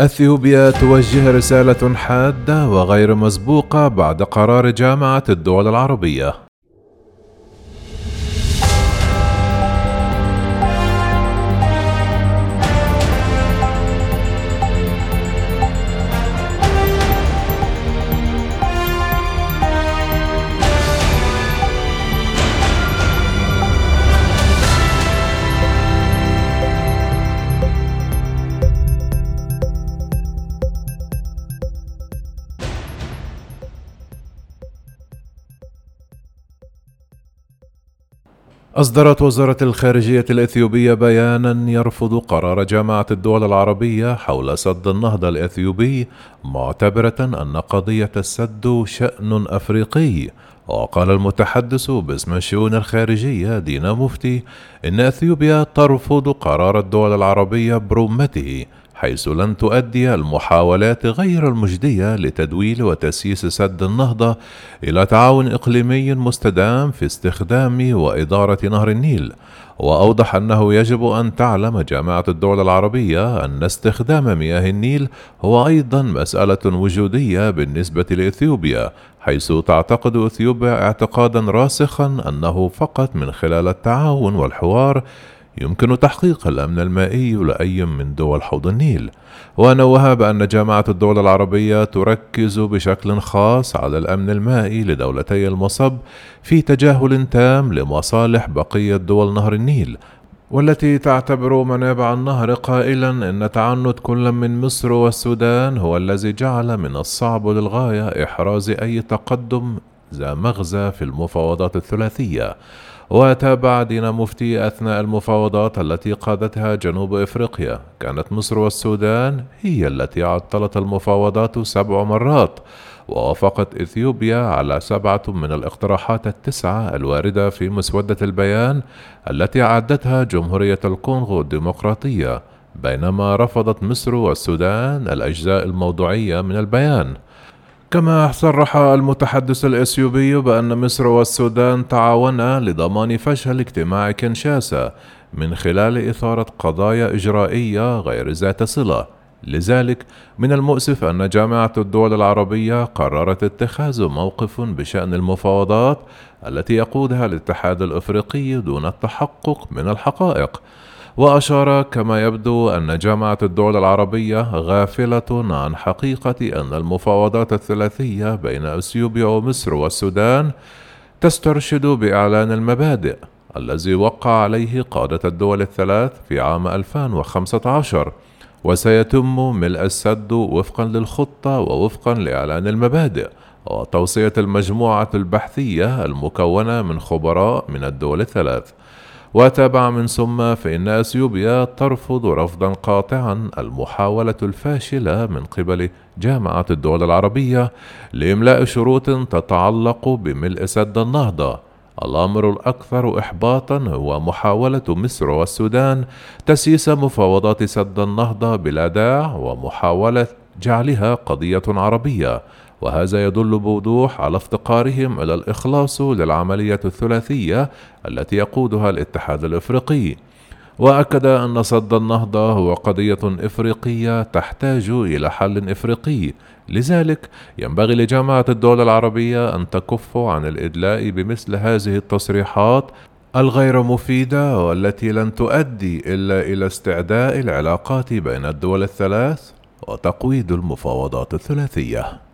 أثيوبيا توجه رسالة حادة وغير مسبوقة بعد قرار جامعة الدول العربية. أصدرت وزارة الخارجية الإثيوبية بيانا يرفض قرار جامعة الدول العربية حول سد النهضة الإثيوبي معتبرة أن قضية السد شأن أفريقي. وقال المتحدث باسم الشؤون الخارجية دينا مفتي إن أثيوبيا ترفض قرار الدول العربية برمته. حيث لن تؤدي المحاولات غير المجدية لتدويل وتسييس سد النهضة إلى تعاون إقليمي مستدام في استخدام وإدارة نهر النيل، وأوضح أنه يجب أن تعلم جامعة الدول العربية أن استخدام مياه النيل هو أيضا مسألة وجودية بالنسبة لإثيوبيا، حيث تعتقد إثيوبيا اعتقادا راسخا أنه فقط من خلال التعاون والحوار يمكن تحقيق الأمن المائي لأي من دول حوض النيل. ونوه بأن جامعة الدول العربية تركز بشكل خاص على الأمن المائي لدولتي المصب في تجاهل تام لمصالح بقية دول نهر النيل والتي تعتبر منابع النهر قائلا إن تعنت كل من مصر والسودان هو الذي جعل من الصعب للغاية إحراز أي تقدم ذا مغزى في المفاوضات الثلاثية. وتابع دينا مفتي أثناء المفاوضات التي قادتها جنوب إفريقيا. كانت مصر والسودان هي التي عطلت المفاوضات سبع مرات ووافقت إثيوبيا على سبعة من الاقتراحات التسعة الواردة في مسودة البيان التي أعدتها جمهورية الكونغو الديمقراطية بينما رفضت مصر والسودان الأجزاء الموضوعية من البيان. كما صرح المتحدث الإثيوبي بأن مصر والسودان تعاونا لضمان فشل اجتماع كنشاسا من خلال إثارة قضايا إجرائية غير ذات صلة. لذلك من المؤسف أن جامعة الدول العربية قررت اتخاذ موقف بشأن المفاوضات التي يقودها الاتحاد الأفريقي دون التحقق من الحقائق. وأشار كما يبدو أن جامعة الدول العربية غافلة عن حقيقة أن المفاوضات الثلاثية بين أثيوبيا ومصر والسودان تسترشد بإعلان المبادئ الذي وقع عليه قادة الدول الثلاث في عام 2015 وسيتم ملء السد وفقا للخطة ووفقا لإعلان المبادئ وتوصية المجموعة البحثية المكونة من خبراء من الدول الثلاث. وتابع من ثم فإن أثيوبيا ترفض رفضا قاطعا المحاولة الفاشلة من قبل جامعة الدول العربية لإملاء شروط تتعلق بملء سد النهضة. الأمر الأكثر إحباطا هو محاولة مصر والسودان تسييس مفاوضات سد النهضة بلا داع ومحاولة جعلها قضية عربية وهذا يدل بوضوح على افتقارهم إلى الإخلاص للعملية الثلاثية التي يقودها الاتحاد الإفريقي. وأكد أن صد النهضه هو قضية إفريقية تحتاج إلى حل إفريقي. لذلك ينبغي لجامعه الدول العربية أن تكف عن الإدلاء بمثل هذه التصريحات الغير مفيدة والتي لن تؤدي إلا إلى استعداء العلاقات بين الدول الثلاث. وتقويض المفاوضات الثلاثية.